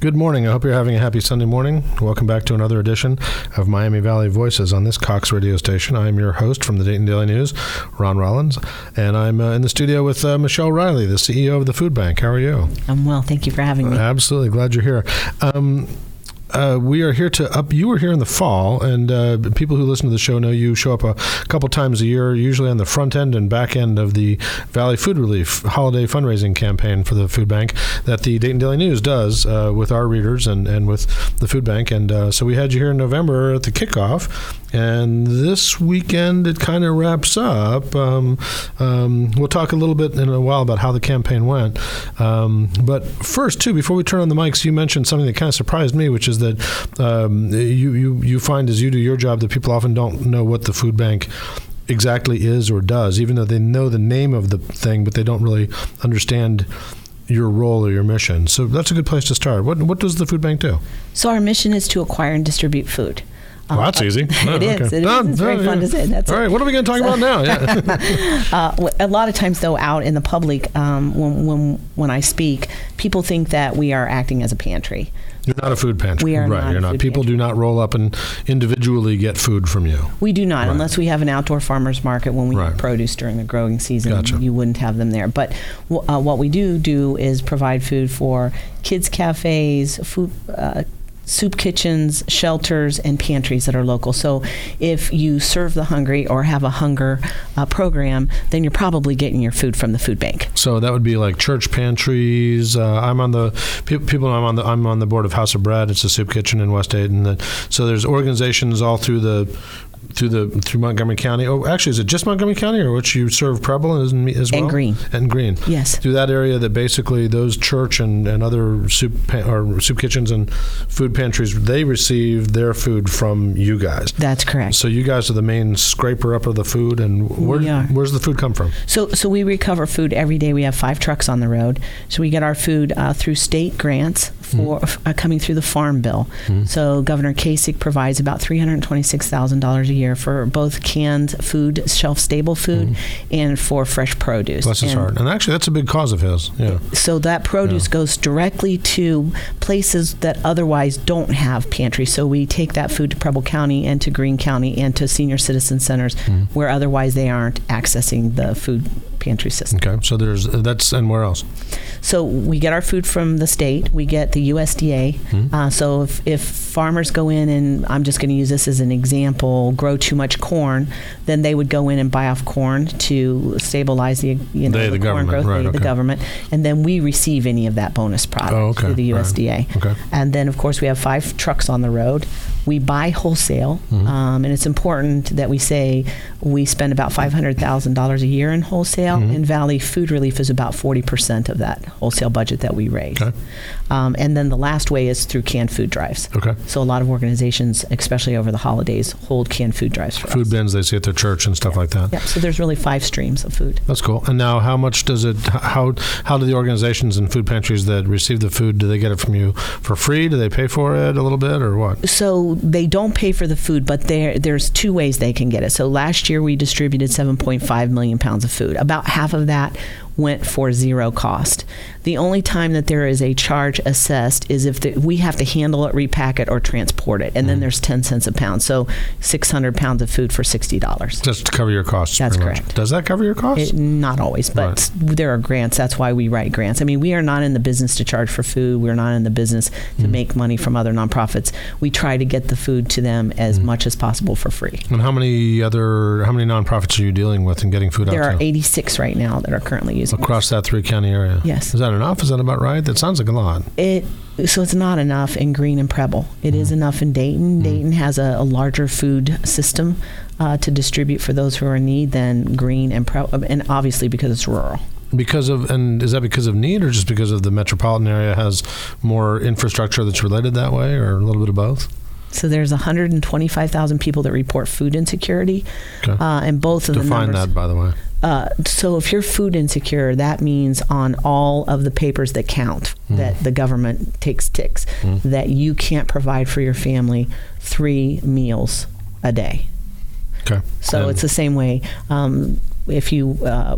Good morning. I hope you're having a happy Sunday morning. Welcome back to another edition of Miami Valley Voices on this Cox radio station. I am your host from the Dayton Daily News, Ron Rollins, and I'm uh, in the studio with uh, Michelle Riley, the CEO of the Food Bank. How are you? I'm well. Thank you for having me. Absolutely. Glad you're here. Um, uh, we are here to up. You were here in the fall, and uh, people who listen to the show know you show up a couple times a year, usually on the front end and back end of the Valley Food Relief holiday fundraising campaign for the food bank that the Dayton Daily News does uh, with our readers and, and with the food bank. And uh, so we had you here in November at the kickoff, and this weekend it kind of wraps up. Um, um, we'll talk a little bit in a while about how the campaign went. Um, but first, too, before we turn on the mics, you mentioned something that kind of surprised me, which is that um, you, you, you find as you do your job that people often don't know what the food bank exactly is or does, even though they know the name of the thing, but they don't really understand your role or your mission. So that's a good place to start. What, what does the food bank do? So our mission is to acquire and distribute food. Well, that's Uh, easy. it Oh, is. okay. It is. Ah, It's very fun to say. That's All right. What are we going to talk about now? Yeah. Uh, a lot of times, though, out in the public, um, when, when when I speak, people think that we are acting as a pantry. You're not a food pantry. We are right. not You're not. People do not roll up and individually get food from you. We do not, Right. unless we have an outdoor farmers market when we Right. have produce during the growing season. Gotcha. You wouldn't have them there. But uh, what we do do is provide food for kids cafes, food. Uh, Soup kitchens, shelters, and pantries that are local. So, if you serve the hungry or have a hunger uh, program, then you're probably getting your food from the food bank. So that would be like church pantries. Uh, I'm on the pe- people. I'm on the I'm on the board of House of Bread. It's a soup kitchen in West Dayton. So there's organizations all through the through the through Montgomery County. Oh, actually, is it just Montgomery County, or which you serve Preble as, as well? And Greene. and Greene. Yes. Through that area, that basically those church and, and other soup pa- or soup kitchens and food pantries they receive their food from you guys. That's correct. So you guys are the main scraper up of the food, and where, where's the food come from? So, so we recover food every day. We have five trucks on the road. So we get our food uh, through state grants for uh, coming through the Farm Bill. Mm-hmm. So Governor Kasich provides about three hundred twenty-six thousand dollars a year for both canned food, shelf-stable food, mm-hmm. and for fresh produce. Bless his And heart. And actually, that's a big cause of his. Yeah. So that produce Yeah. goes directly to places that otherwise don't have pantries. So we take that food to Preble County and to Greene County and to senior citizen centers where otherwise they aren't accessing the food pantry system. Okay. So there's that's and where else? So we get our food from the state. We get the USDA. Hmm. Uh, so if, if farmers go in and I'm just going to use this as an example, grow too much corn, then they would go in and buy off corn to stabilize the you know They, the corn government, growth, right, they, the government, and then we receive any of that bonus product Oh, okay, through the right. USDA. Okay. And then of course we have five trucks on the road. We buy wholesale, Mm-hmm. um, and it's important that we say we spend about five hundred thousand dollars a year in wholesale. Mm-hmm. And Valley Food Relief is about forty percent of that wholesale budget that we raise. Okay. Um, and then the last way is through canned food drives. Okay. So a lot of organizations, especially over the holidays, hold canned food drives for Food us. bins they see at their church and stuff like that. Yep. So there's really five streams of food. That's cool. And now, how much does it? How how do the organizations and food pantries that receive the food do they get it from you for free? Do they pay for it a little bit or what? So they don't pay for the food, but there there's two ways they can get it. So last year we distributed 7.5 million pounds of food. About half of that went for zero cost. The only time that there is a charge assessed is if the, we have to handle it, repack it, or transport it, and then there's 10 cents a pound. So 600 pounds of food for $60. Just to cover your costs. That's pretty much. correct. Does that cover your costs? It, not always, but there are grants. That's why we write grants. I mean, we are not in the business to charge for food. We're not in the business to Mm. make money from other nonprofits. We try to get the food to them as Mm. much as possible for free. and how many other how many nonprofits are you dealing with and getting food out There are 86 right now that are currently using Across that three county area. Yes. Is that enough? Is that about right? That sounds like a lot. it. So it's not enough in Greene and Preble. It Mm-hmm. is enough in Dayton. Dayton has a, a larger food system uh, to distribute for those who are in need than Greene and Preble, and obviously because it's rural. Because of and is that because of need or just because of the metropolitan area has more infrastructure that's related that way, or a little bit of both? So there's 125,000 people that report food insecurity, Okay. uh, and both of the Define numbers. that, by the way. Uh, so if you're food insecure, that means on all of the papers that count Hmm. that the government takes ticks that you can't provide for your family three meals a day. Okay. So And- it's the same way. Um, if you uh,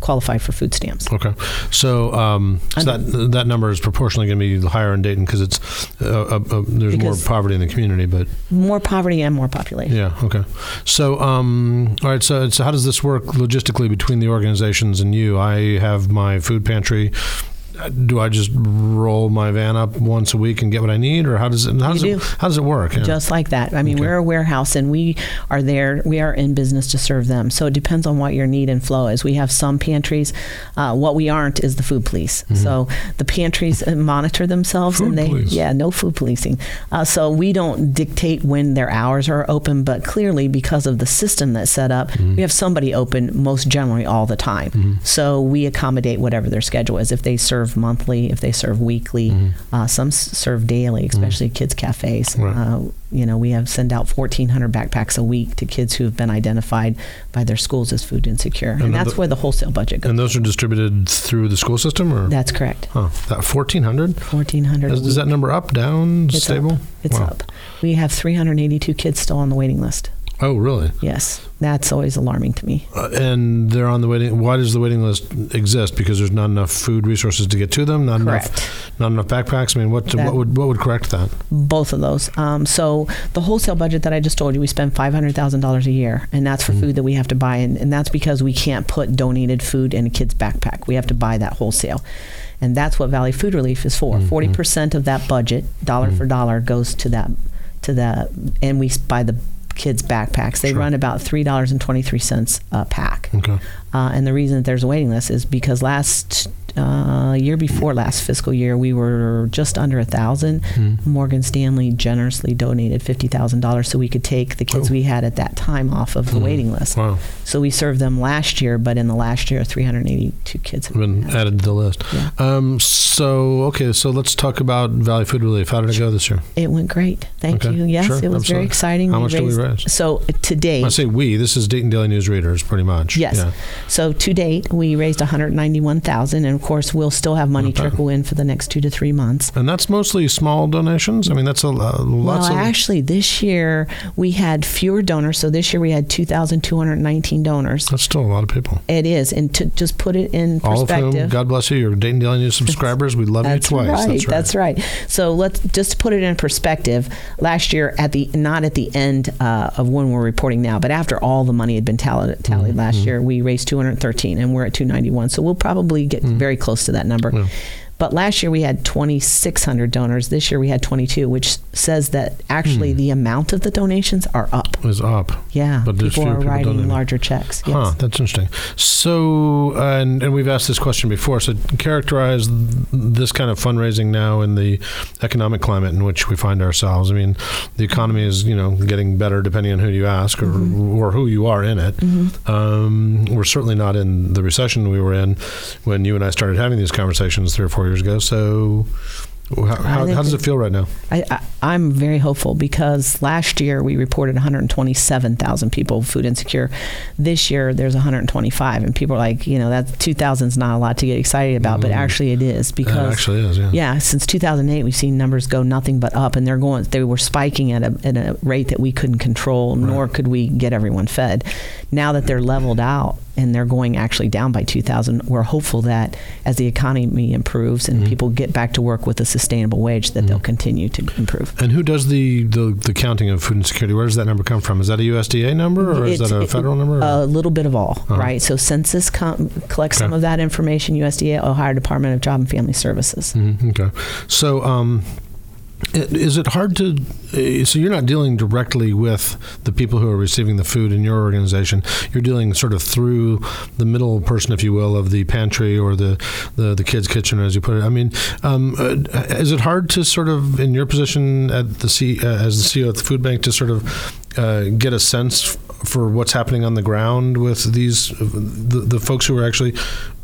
qualify for food stamps. Okay, so, um, so that that number is proportionally going to be higher in Dayton because it's uh, uh, uh, there's Because- more poverty in the community. But More poverty and more population. yeah, okay. So, um, all right. So, so how does this work logistically between the organizations and you? I have my food pantry. Do I just roll my van up once a week and get what I need, or how does it? How does You it? How does it work? Yeah. Just like that. I mean, Okay. we're a warehouse and we are there. We are in business to serve them. So it depends on what your need and flow is. We have some pantries. Uh, what we aren't is the food police. So the pantries uh, monitor themselves Mm-hmm. Food and they, police. yeah, no food policing. Uh, so we don't dictate when their hours are open, but clearly because of the system that's set up, Mm-hmm. we have somebody open most generally all the time. So we accommodate whatever their schedule is. If they serve monthly, if they serve weekly, uh, some serve daily, especially kids cafes. Right. Uh, you know, we have send out 1,400 backpacks a week to kids who have been identified by their schools as food insecure, and, And that's the- where the wholesale budget goes. and those are distributed through the school system, or That's correct. huh, that fourteen hundred? 1,400. Is, is that number up, down, It's stable? Up. It's Wow. up. We have 382 kids still on the waiting list. Oh, really? Yes, that's always alarming to me. Uh, and they're on the waiting. Why does the waiting list exist? Because there's not enough food resources to get to them. Not Correct. enough. Not enough backpacks. I mean, what That- what would what would correct that? Both of those. Um, so the wholesale budget that I just told you, we spend five hundred thousand dollars a year, and that's for food that we have to buy, and, and that's because we can't put donated food in a kid's backpack. We have to buy that wholesale, and that's what Valley Food Relief is for. 40 percent of that budget, dollar for dollar, goes to that to that, and we buy the kids backpacks. They Sure. run about three dollars and twenty three cents a pack. Okay. Uh, and the reason that there's a waiting list is because last uh, year before last fiscal year, we were just under a thousand. Mm-hmm. Morgan Stanley generously donated fifty thousand dollars so we could take the kids Oh. we had at that time off of the Mhm. waiting list. Wow. So we served them last year, but in the last year, 382 kids have Been it. added to the list. Yeah. Um. So okay. So let's talk about Valley Food Relief. How did it go this year? It went great. Thank Okay. you. Yes, Sure. it was Absolutely. very exciting. How much did we raise? So today, to date, I say we. This is Dayton Daily News readers, pretty much. Yes. Yeah. So to date, we raised 191,000, and of course, we'll still have money Okay. trickle in for the next two to three months. And that's mostly small donations. I mean, that's a lo- Well, of. actually, this year we had fewer donors. So this year we had 2,219 donors. that's still a lot of people. It is, and to just put it in All of perspective. whom, God bless you, you're Dayton Daily News subscribers. We love you twice. right. That's right. right. So let's just put it in perspective. Last year, at the not at the end uh, of when we're reporting now, but after all the money had been tallied, tallied last Mm-hmm. year, we raised 213, and we're at 291. So we'll probably get very close to that number. Yeah. But last year we had 2,600 donors. This year we had 22, which says that actually the amount of the donations are up. Is up. Yeah, Hmm. But people are people writing larger checks. Yes. Huh, that's interesting. So, uh, and, and we've asked this question before. So, characterize this kind of fundraising now in the economic climate in which we find ourselves. I mean, the economy is, you know, getting better depending on who you ask or, Mm-hmm. or who you are in it. Um, we're certainly not in the recession we were in when you and I started having these conversations three or four years ago. So, how, how, how does it feel right now? I, I'm very hopeful because last year we reported 127,000 people food insecure. This year there's 125, and people are like, you know, that 2,000 is not a lot to get excited about, but Mhm. actually it is It because. actually is, yeah. yeah, since 2008, we've seen numbers go nothing but up, and they're going. They were spiking at a, at a rate that we couldn't control, nor could we get everyone fed. Now that they're leveled out and they're going actually down by 2,000, we're hopeful that as the economy improves and Mhm. people get back to work with a sustainable wage, that they'll continue to improve. And who does the, the, the counting of food insecurity? Where does that number come from? Is that a USDA number or is that a it- federal number? or- A little bit of all, Uh-huh. right? So census com- collects some of that information. USDA, Ohio Department of Job and Family Services. Mhm, okay. So, um, is it hard to? uh, So you're not dealing directly with the people who are receiving the food in your organization. You're dealing sort of through the middle person, if you will, of the pantry or the the, the kids' kitchen, as you put it. I mean, um, uh, is it hard to sort of, in your position at the C, uh, as the CEO of the food bank, to sort of uh, get a sense for what's happening on the ground with these the, the folks who are actually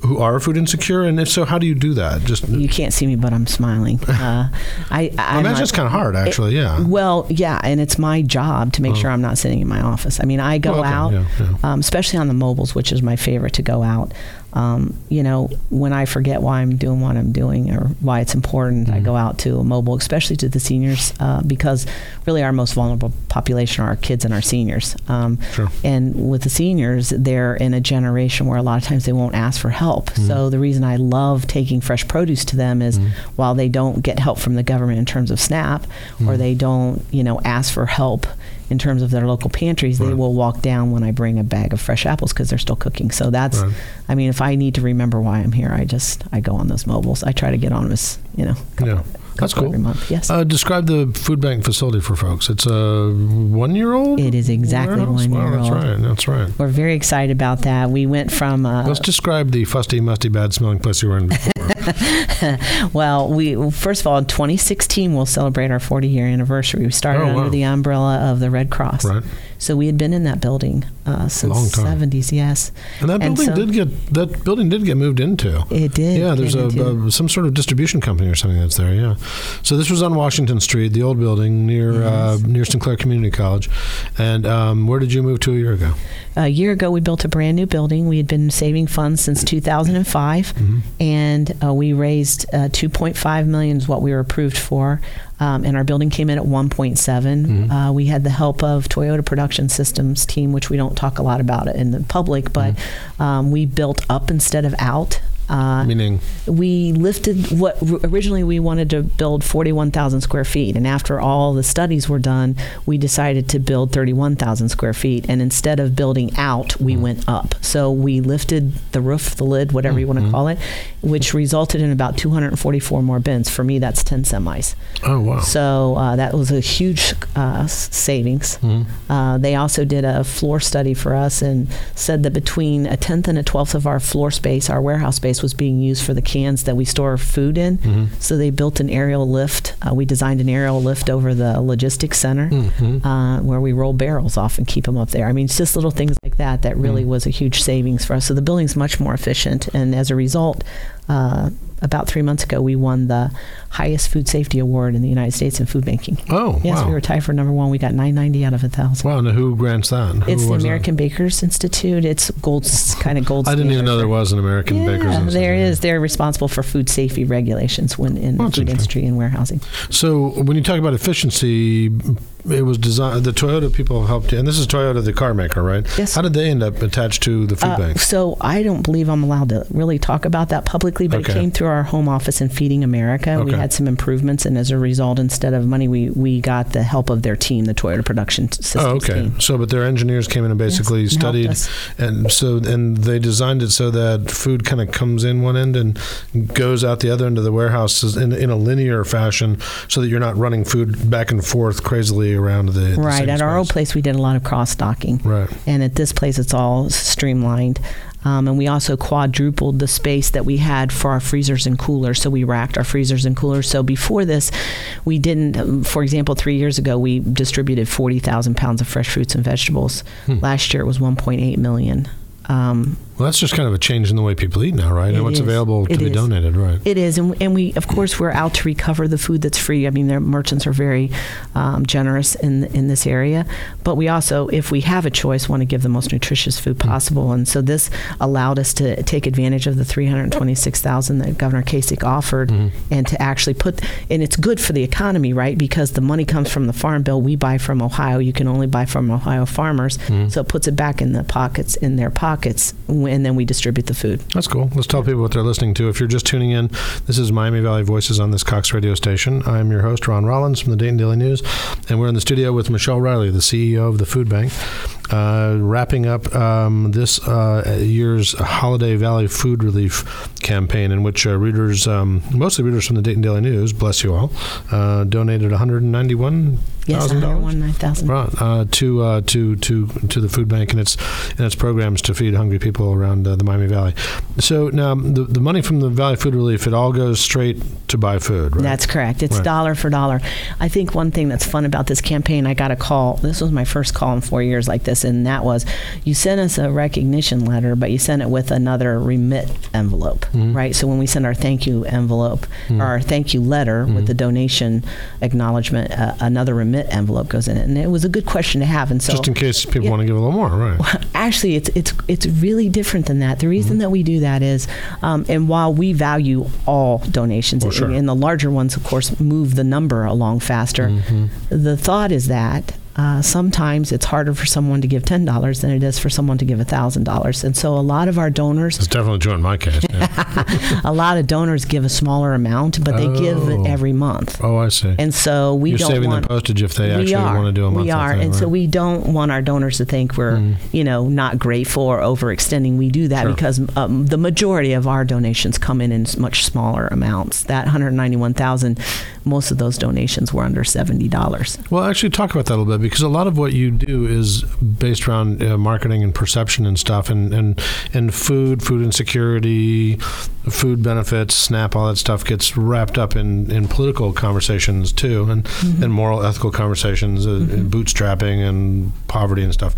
who are food insecure, and if so, how do you do that? Just You can't see me, but I'm smiling. Uh, I, I I'm imagine kind of hard, actually. yeah. Well, yeah, and it's my job to make sure I'm not sitting in my office. I mean, I go Oh. Well, okay, out, yeah, yeah. Um, especially on the mobiles, which is my favorite to go out. Um, you know, when I forget why I'm doing what I'm doing or why it's important, I Mhm. go out to a mobile, especially to the seniors, uh, because really our most vulnerable population are our kids and our seniors. Um, Sure. and with the seniors, they're in a generation where a lot of times they won't ask for help. Mhm. So the reason I love taking fresh produce to them is Mhm. while they don't get help from the government in terms of SNAP, or Mhm. they don't, you know, ask for help in terms of their local pantries, they will walk down when I bring a bag of fresh apples because they're still cooking. So that's, Right. I mean, if I need to remember why I'm here, I just I go on those mobiles. I try to get on them as you know. Yeah. That's cool. Every month, yes. Uh, describe the food bank facility for folks. It's a one-year-old. It is exactly warehouse? one Wow, old. that's right. That's right. We're very excited about that. We went from uh, Let's describe the fusty, musty, bad-smelling place you were in before. well, we first of all in 2016 we'll celebrate our 40 year anniversary. We started Oh, wow. under the umbrella of the Red Cross, right. So we had been in that building uh, since time. 70s. Yes, And that And building so- did get that building did get moved into. it did. Yeah, there's a, a some sort of distribution company or something that's there. Yeah, so this was on Washington Street, the old building near uh, Yes. near Sinclair Community College. And um, where did you move to a year ago? a year ago we built a brand new building. We had been saving funds since 2005, Mhm. and uh, we raised uh, 2.5 million is what we were approved for. Um, and our building came in at 1.7. Mhm. Uh, we had the help of Toyota Production Systems team, which we don't talk a lot about in the public, but um, we built up instead of out. Uh, Meaning, we lifted what originally we wanted to build 41,000 square feet, and after all the studies were done, we decided to build 31,000 square feet. And instead of building out, we went up. So we lifted the roof, the lid, whatever you want to call it, which resulted in about 244 more bins. For me, that's 10 semis. oh wow. So uh, that was a huge uh, savings. Mhm. Uh, they also did a floor study for us and said that between a tenth and a twelfth of our floor space, our warehouse space, was being used for the cans that we store food in. Mhm. So they built an aerial lift. Uh, we designed an aerial lift over the logistics center. Mhm. Uh, where we roll barrels off and keep them up there. I mean, it's just little things like that that really Mm. was a huge savings for us. So the building's much more efficient, and as a result, uh, about three months ago, we won the highest food safety award in the United States in food banking. Oh Yes, wow. we were tied for number one. We got 990 out of a thousand. Wow. Now who grants that? Who It's the was that? American Bakers Institute. It's gold, kind of gold. I didn't even know there was an American yeah, Bakers Institute. there is. They're responsible for food safety regulations when in Oh, the food industry and warehousing. So when you talk about efficiency, it was designed. The Toyota people helped, you, and this is Toyota, the car maker, right? Yes. How did they end up attached to the food Uh, bank? so I don't believe I'm allowed to really talk about that publicly, but Okay. it came through our home office in Feeding America. We had some improvements, and as a result, instead of money, we we got the help of their team, the Toyota Production Systems Oh, okay. team. So, but their engineers came in and basically Yes, studied, and so and they designed it so that food kind of comes in one end and goes out the other end of the warehouse in, in a linear fashion, so that you're not running food back and forth crazily around the the Right. At our old place, we did a lot of cross stocking. Right. and at this place it's all streamlined um, and we also quadrupled the space that we had for our freezers and coolers so we racked our freezers and coolers so before this we didn't um, for example three years ago we distributed 40000 pounds of fresh fruits and vegetables Hmm. last year it was 1.8 million um, Well, that's just kind of a change in the way people eat now, right? It and what's is. available to It be is. donated, right? It is, and, and we, of course, we're out to recover the food that's free. I mean, their merchants are very um, generous in in this area, but we also, if we have a choice, want to give the most nutritious food possible. And so this allowed us to take advantage of the three hundred twenty-six thousand that Governor Kasich offered, Mhm. and to actually put, and it's good for the economy, right? Because the money comes from the farm bill. We buy from Ohio. You can only buy from Ohio farmers, Mhm. so it puts it back in the pockets in their pockets, and then we distribute the food. That's cool. Let's tell people what they're listening to. If you're just tuning in, this is Miami Valley Voices on this Cox radio station. I'm your host, Ron Rollins from the Dayton Daily News, and we're in the studio with Michelle Riley, the CEO of the Food Bank, uh, wrapping up um, this uh, year's Holiday Valley Food Relief campaign, in which uh, readers, um, mostly readers from the Dayton Daily News, bless you all, uh, donated 191 Yes, thousand dollars. Right uh, to uh, to to to the food bank and its and its programs to feed hungry people around uh, the Miami Valley. So now the, the money from the Valley Food Relief it all goes straight to buy food, right? That's correct. It's Right. dollar for dollar. I think one thing that's fun about this campaign, I got a call. This was my first call in four years like this. This, and that was you sent us a recognition letter, but you sent it with another remit envelope, Mhm. right? So when we send our thank you envelope Mhm. or our thank you letter Mhm. with the donation acknowledgement, uh, another remit envelope goes in it, and it was a good question to have. And so Just in case people Yeah. want to give a little more, right? actually it's it's it's really different than that the reason Mm-hmm. that we do that is um, and while we value all donations Well, sure. and the larger ones of course move the number along faster Mhm. the thought is that uh, sometimes it's harder for someone to give ten dollars than it is for someone to give thousand dollars, and so a lot of our donors, It's definitely true in my case. yeah. a lot of donors give a smaller amount, but they give Oh. it every month, oh, I see. and so we You're don't saving want them postage if they actually are. want to do a monthly We are, thing, and so we don't want our donors to think we're, Mm. you know, not grateful or overextending. We do that Sure. because um, the majority of our donations come in in much smaller amounts. That 191,000, most of those donations were under seventy dollars. Well, actually, talk about that a little bit because a lot of what you do is based around uh, marketing and perception and stuff, and, and and food, food insecurity, food benefits, SNAP, all that stuff gets wrapped up in, in political conversations too, and Mm-hmm. and moral, ethical conversations, uh, and bootstrapping and poverty and stuff.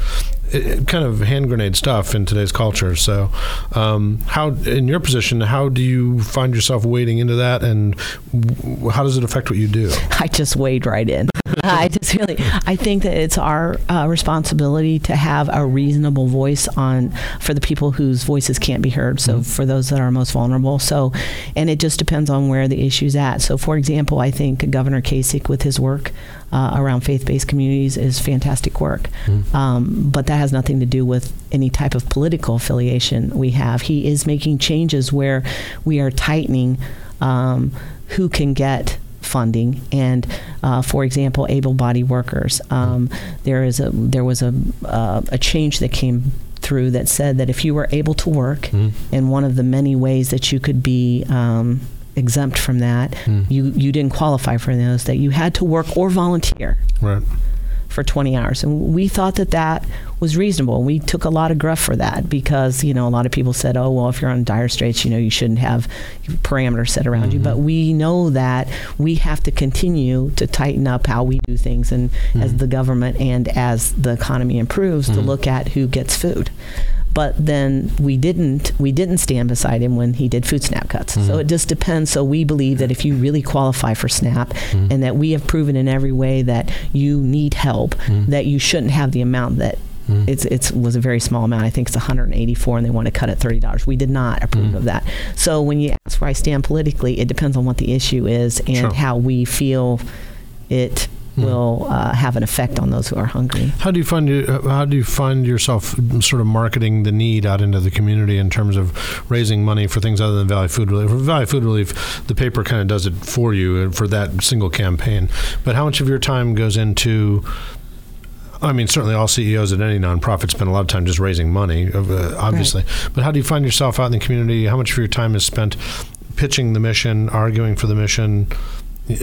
It, kind of hand grenade stuff in today's culture. So, um, how in your position, how do you find yourself wading into that, and w- how does it affect what you do? I just wade right in. I just really, I think that it's our uh, responsibility to have a reasonable voice on for the people whose voices can't be heard. So for those that are most vulnerable. So, and it just depends on where the issue's at. So, for example, I think Governor Kasich with his work uh, around faith-based communities is fantastic work. Um, but that has nothing to do with any type of political affiliation we have. He is making changes where we are tightening um, who can get funding and uh, for example able-bodied workers um, there is a there was a uh, a change that came through that said that if you were able to work Mhm. in one of the many ways that you could be um, exempt from that Mm. you you didn't qualify for those that you had to work or volunteer Right. for 20 hours. And we thought that that was reasonable. We took a lot of gruff for that because, you know, a lot of people said, oh, well, if you're on dire straits, you know, you shouldn't have parameters set around you. Mm-hmm. But we know that we have to continue to tighten up how we do things and as hmm. the government and as the economy improves to hmm. look at who gets food. But then we didn't we didn't stand beside him when he did food SNAP cuts. So mm-hmm. it just depends. So we believe that if you really qualify for SNAP mm-hmm. and that we have proven in every way that you need help, mm-hmm. that you shouldn't have the amount that it's it's was a very small amount. I think it's 184, and they want to cut it thirty dollars. We did not approve of that. So when you ask where I stand politically, it depends on what the issue is and Sure. how we feel it will uh, have an effect on those who are hungry. How do you find you, uh, how do you find yourself sort of marketing the need out into the community in terms of raising money for things other than Valley Food Relief? For Valley Food Relief, the paper kind of does it for you uh, for that single campaign. But how much of your time goes into I mean, certainly all CEOs at any nonprofit spend a lot of time just raising money, uh, obviously. But how do you find yourself out in the community? How much of your time is spent pitching the mission, arguing for the mission,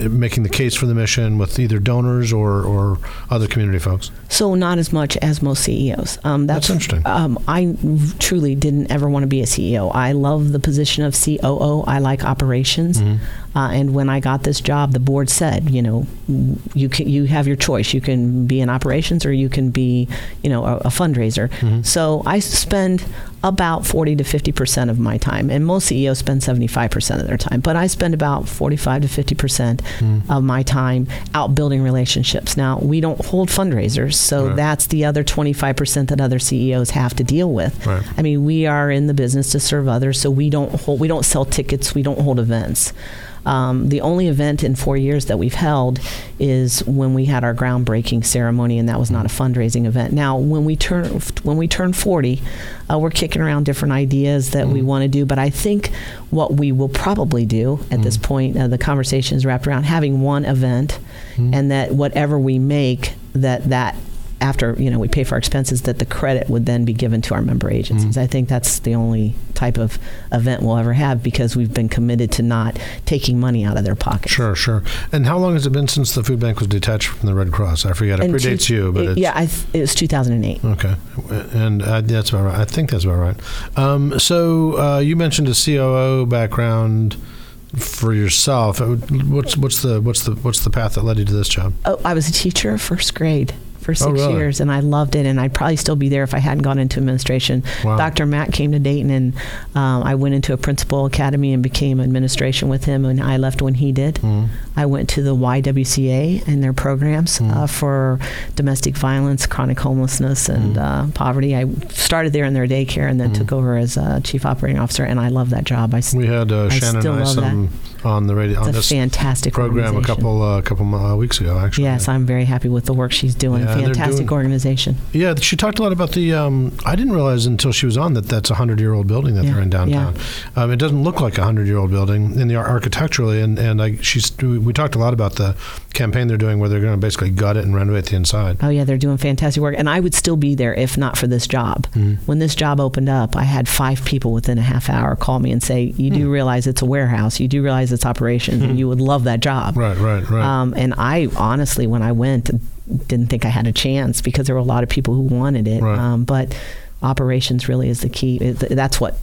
making the case for the mission with either donors or, or other community folks? So not as much as most CEOs. Um, That's interesting. Um, I truly didn't ever want to be a CEO. I love the position of COO. I like operations. Mm-hmm. Uh, and when I got this job, the board said, you know, you can you have your choice. You can be in operations or you can be, you know, a, a fundraiser. Mm-hmm. So I spend about 40 to 50 percent of my time, and most CEOs spend 75 percent of their time. But I spend about 45 to 50 percent Mm-hmm. of my time out building relationships. Now we don't hold fundraisers, so Right. that's the other 25 percent that other CEOs have to deal with. Right. I mean, we are in the business to serve others, so we don't hold, we don't sell tickets, we don't hold events. Um, the only event in four years that we've held is when we had our groundbreaking ceremony, and that was not a fundraising event. Now, when we turn when we turn 40, uh, we're kicking around different ideas that we want to do. But I think what we will probably do at this point, uh, the conversation is wrapped around having one event, and that whatever we make, that that after you know we pay for our expenses that the credit would then be given to our member agencies. I think that's the only type of event we'll ever have because we've been committed to not taking money out of their pockets. Sure, sure. And how long has it been since the food bank was detached from the Red Cross? I forget. It And predates two- you, but it- it's, yeah, I th- it was 2008. Okay, and uh, that's about right. I think that's about right. Um, so uh, you mentioned a COO background for yourself. Uh, What's what's the what's the what's the path that led you to this job? Oh, I was a teacher of first grade for six Oh, really? years, and I loved it. And I'd probably still be there if I hadn't gone into administration. Wow. Dr. Matt came to Dayton, and um, I went into a principal academy and became administration with him. And I left when he did. Mm. I went to the YWCA and their programs Mm. uh, for domestic violence, chronic homelessness, and Mm. uh, poverty. I started there in their daycare and then took over as uh, chief operating officer, and I love that job. I, We had uh, I Shannon still love Isom on the radio on it's a this fantastic program a couple uh, couple uh, weeks ago. Actually, Yes, I'm very happy with the work she's doing. Yeah, fantastic doing- organization. Yeah, she talked a lot about the. Um, I didn't realize until she was on that that's a hundred year old building that Yeah, they're in downtown. Um, it doesn't look like a hundred year old building in the ar- architecturally, and and I she's we talked a lot about the campaign they're doing where they're going to basically gut it and renovate the inside. Oh yeah, they're doing fantastic work, and I would still be there if not for this job. Mhm. When this job opened up, I had five people within a half hour call me and say, "You do Hmm. realize it's a warehouse. You do realize it's operations, and you would love that job." Right, right, right. Um, and I honestly, when I went, didn't think I had a chance because there were a lot of people who wanted it. Right. Um, but operations really is the key. It- That's what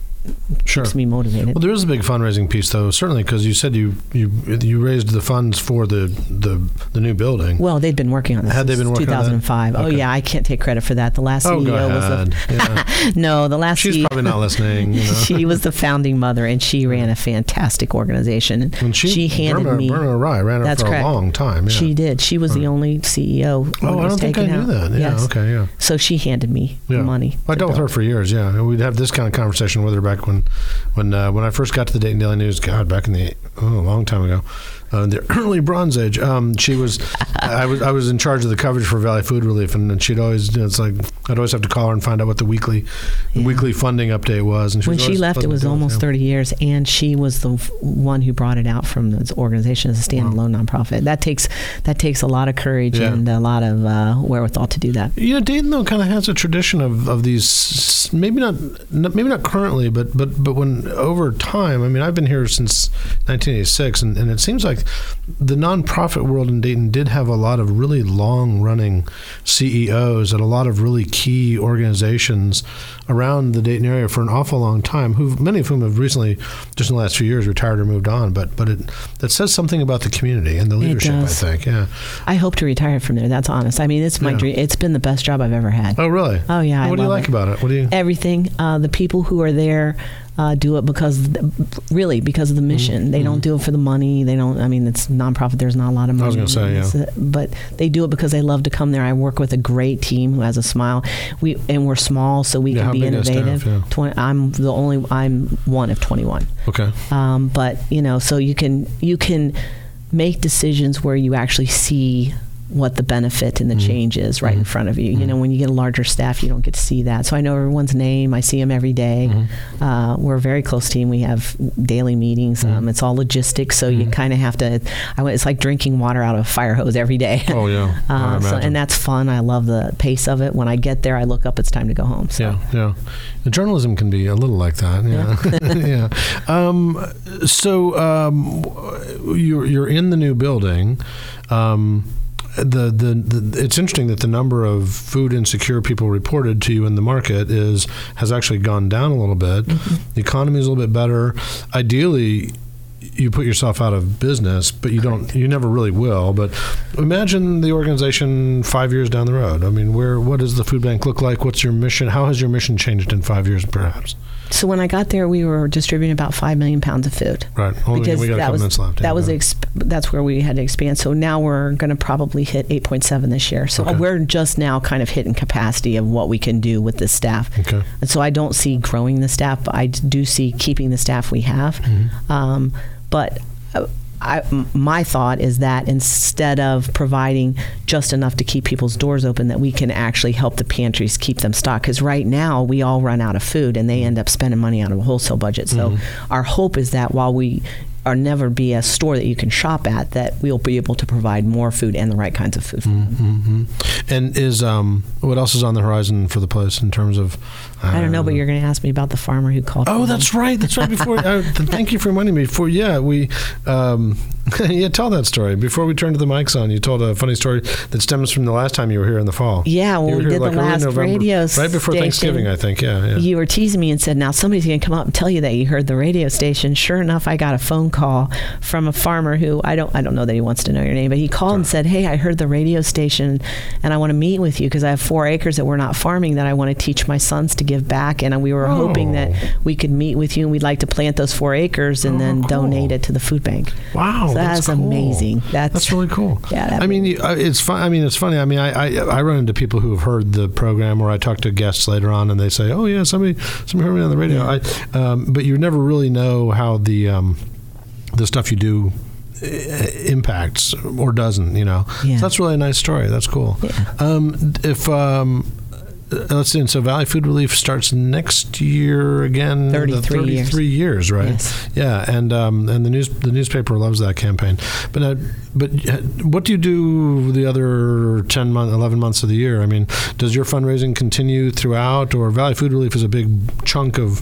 sure. keeps me motivated. Well, there is a big fundraising piece, though, certainly because you said you, you you raised the funds for the the, the new building. Well, they'd been working on this Had they since been working on that? 2005. Oh yeah, I can't take credit for that. The last oh, CEO was ahead. Yeah. the no, the last She's CEO probably not listening. You know. she was the founding mother, and she ran a fantastic organization. When she, she handed Burma, me. Burma Rye ran it for correct. a long time. Yeah. She did. She was the only CEO. oh, I don't think I knew out. that. Yeah. Yes. Okay. Yeah. So she handed me the money. I dealt with her for years. Yeah, we'd have this kind of conversation with her back when, when uh, when I first got to the Dayton Daily News. God, back in the oh, a long time ago, uh, the early Bronze Age. Um, she was, I was I was in charge of the coverage for Valley Food Relief, and, and she'd always you know, it's like I'd always have to call her and find out what the weekly the Yeah. weekly funding update was. And she When was she left, it was to deal with, almost 30 years, and she was the one who brought it out from this organization as a standalone nonprofit. That takes that takes a lot of courage Yeah. and a lot of uh, wherewithal to do that. You know, Dayton though kind of has a tradition of, of these maybe not not- maybe not currently, but but but when over time. I mean, I've been here since 1986, and, and it seems like the nonprofit world in Dayton did have a lot of really long running CEOs at a lot of really key organizations around the Dayton area for an awful long time. Who many of whom have recently, just in the last few years, retired or moved on. But but it that says something about the community and the leadership. I think. Yeah. I hope to retire from there. That's honest. I mean, it's my Yeah. dream. It's been the best job I've ever had. Oh, really? Oh yeah. I what do you like it. about it? What do you? everything. Uh, the people who are there uh, do it because, really, because of the mission. They don't do it for the money. They don't. I mean, it's nonprofit. There's not a lot of money. I was gonna say, It's, uh, but they do it because they love to come there. I work with a great team who has a smile. We and we're small, so we Yeah, can be is staff? innovative. Yeah. 20, I'm the only. I'm one of 21. Okay. Um, but you know, so you can you can make decisions where you actually see what the benefit and the Mhm. change is right in Mhm. front of you. You Mhm. know, when you get a larger staff, you don't get to see that. So I know everyone's name. I see them every day. Mhm. Uh, we're a very close team. We have daily meetings. Mhm. Um, it's all logistics, so you Mhm. kind of have to. I, it's like drinking water out of a fire hose every day. Oh yeah. Uh, so, and that's fun. I love the pace of it. When I get there, I look up. It's time to go home. So. yeah, yeah. And journalism can be a little like that. Yeah, yeah. Um, so um, you're you're in the new building. Um, the, the the it's interesting that the number of food insecure people reported to you in the market is has actually gone down a little bit. Mm-hmm. The economy is a little bit better. Ideally, you put yourself out of business, but you don't. You never really will. But imagine the organization five years down the road. I mean, where what does the food bank look like? What's your mission? How has your mission changed in five years, perhaps? So when I got there, we were distributing about five million pounds of food. Right. Only because we got a that couple was minutes left. that yeah, was exp- that's where we had to expand. So now we're going to probably hit 8.7 this year. So Okay. we're just now kind of hitting capacity of what we can do with the staff. Okay. And so I don't see growing the staff. But I do see keeping the staff we have. Mm-hmm. Um, but uh, I, my thought is that instead of providing just enough to keep people's doors open, that we can actually help the pantries keep them stocked. Because right now we all run out of food, and they end up spending money out of a wholesale budget. So Mm-hmm. our hope is that while we are never be a store that you can shop at, that we'll be able to provide more food and the right kinds of food. for them. hmm And is um, what else is on the horizon for the place in terms of? I don't know, but you're going to ask me about the farmer who called. Oh, that's right. That's right. Before, uh, thank you for reminding me. Before, yeah, we, um, yeah, tell that story. Before we turn to the mics on, you told a funny story that stems from the last time you were here in the fall. Yeah, were we did the like early last November, radio right before station. Thanksgiving, I think. Yeah, yeah. You were teasing me and said, "Now somebody's going to come up and tell you that you heard the radio station." Sure enough, I got a phone call from a farmer who I don't I don't know that he wants to know your name, but he called and said, "Hey, I heard the radio station, and I want to meet with you because I have four acres that we're not farming that I want to teach my sons to give back, and we were hoping that Oh. we could meet with you, and we'd like to plant those four acres and Oh, then cool. donate it to the food bank." Wow, So that's that's cool. amazing. That's- that's really cool. Yeah, I mean, uh, it's fun. I mean, it's funny. I mean, I, I I run into people who have heard the program, or I talk to guests later on, and they say, "Oh yeah, somebody somebody heard me on the radio." I, um, but you never really know how the um, the stuff you do uh, impacts or doesn't. You know, Yeah. so that's really a nice story. That's cool. Yeah. Um, if um, let's see, and so Valley Food Relief starts next year again. the 33 years. years, right? Yes. Yeah, and um, and the news the newspaper loves that campaign. But uh, but uh, what do you do the other ten month, eleven months of the year? I mean, does your fundraising continue throughout, or Valley Food Relief is a big chunk of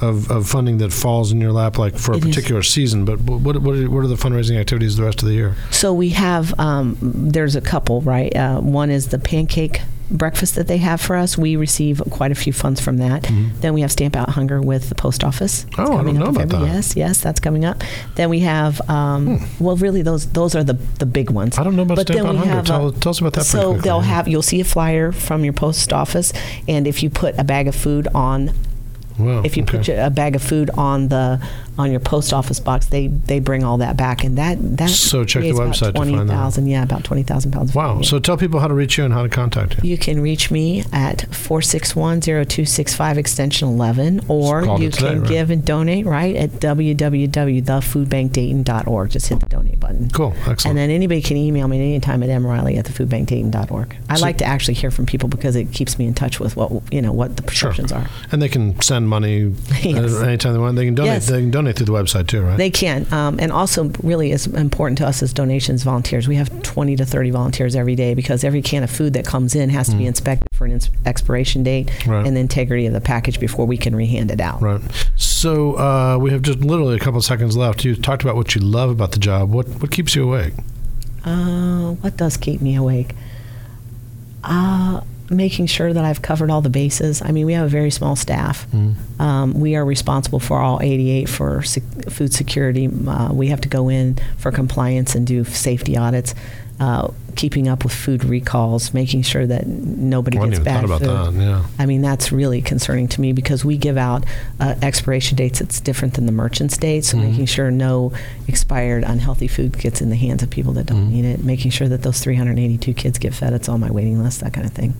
of, of funding that falls in your lap, like for a It is. particular season? But what what are, what are the fundraising activities the rest of the year? So we have um, there's a couple, right? Uh, one is the pancake breakfast that they have for us. We receive quite a few funds from that. Then we have Stamp Out Hunger with the post office. Mm-hmm. Oh, I don't know about that. Yes, yes, that's coming up. Then we have um, well, really those those are the the big ones. Hmm. I don't know about But Stamp Out Hunger. Tell, uh, tell us about that. So they'll have you'll see a flyer from your post office, and if you put a bag of food on Wow, if you okay. put a bag of food on the on your post office box, they they bring all that back, and that that So check the website to find that. twenty thousand. Yeah, about twenty thousand pounds. Wow. So tell people how to reach you and how to contact you. You can reach me at 461-0265 extension 11 or you today, can right? give and donate right at www.thefoodbankdayton.org. Just hit the donate button. Cool. Excellent. And then anybody can email me anytime at mriley at thefoodbankdayton.org. I So- like to actually hear from people because it keeps me in touch with what you know what the prescriptions are. And they can send money Yes. uh, anytime they want. They can donate. Yes. They can donate through the website too, right? They can. Um, and also, really, is important to us as donations volunteers. We have 20 to 30 volunteers every day because every can of food that comes in has to be inspected for an ins- expiration date Mm. Right. and the integrity of the package before we can rehand it out. right. So uh, we have just literally a couple of seconds left. You talked about what you love about the job. What what keeps you awake? Uh, what does keep me awake? Uh, making sure that I've covered all the bases. I mean, we have a very small staff. Um, we are responsible for all 88 for sec- food security. Uh, we have to go in for compliance and do safety audits. Uh, keeping up with food recalls, making sure that nobody hadn't gets bad food. that. Yeah. I mean, that's really concerning to me because we give out uh, expiration dates that's different than the merchant's date. So Mm-hmm. making sure no expired, unhealthy food gets in the hands of people that don't Mhm. need it. Making sure that those 382 kids get fed. It's on my waiting list. That kind of thing.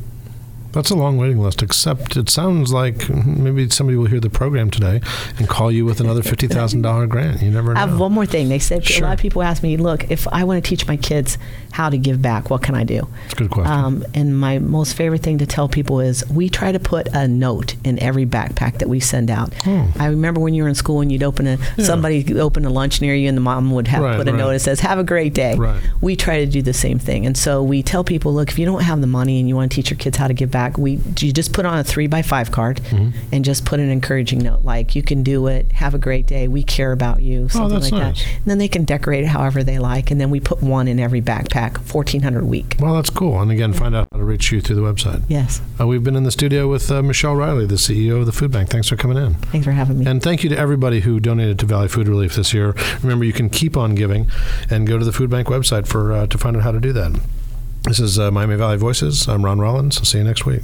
That's a long waiting list. Except it sounds like maybe somebody will hear the program today and call you with another fifty thousand dollar grant. You never know. I have one more thing. They said a lot of people ask me, "Look, if I want to teach my kids how to give back, what can I do?" It's a good question. Um, and my most favorite thing to tell people is we try to put a note in every backpack that we send out. Hmm. I remember when you were in school and you'd open a Yeah. somebody open a lunch near you and the mom would have Right, put a right. note that says "Have a great day." Right. We try to do the same thing, and so we tell people, look, if you don't have the money and you want to teach your kids how to give back, we you just put on a three by five card Mhm. and just put an encouraging note like you can do it. Have a great day. We care about you. Something Oh, that's like nice. that. And then they can decorate it however they like, and then we put one in every backpack, fourteen hundred a week. well, that's cool. And again, find out how to reach you through the website. Yes. Uh, we've been in the studio with uh, Michelle Riley, the CEO of the Food Bank. Thanks for coming in. Thanks for having me. And thank you to everybody who donated to Valley Food Relief this year. Remember, you can keep on giving and go to the Food Bank website for uh, to find out how to do that. This is uh, Miami Valley Voices. I'm Ron Rollins. I'll see you next week.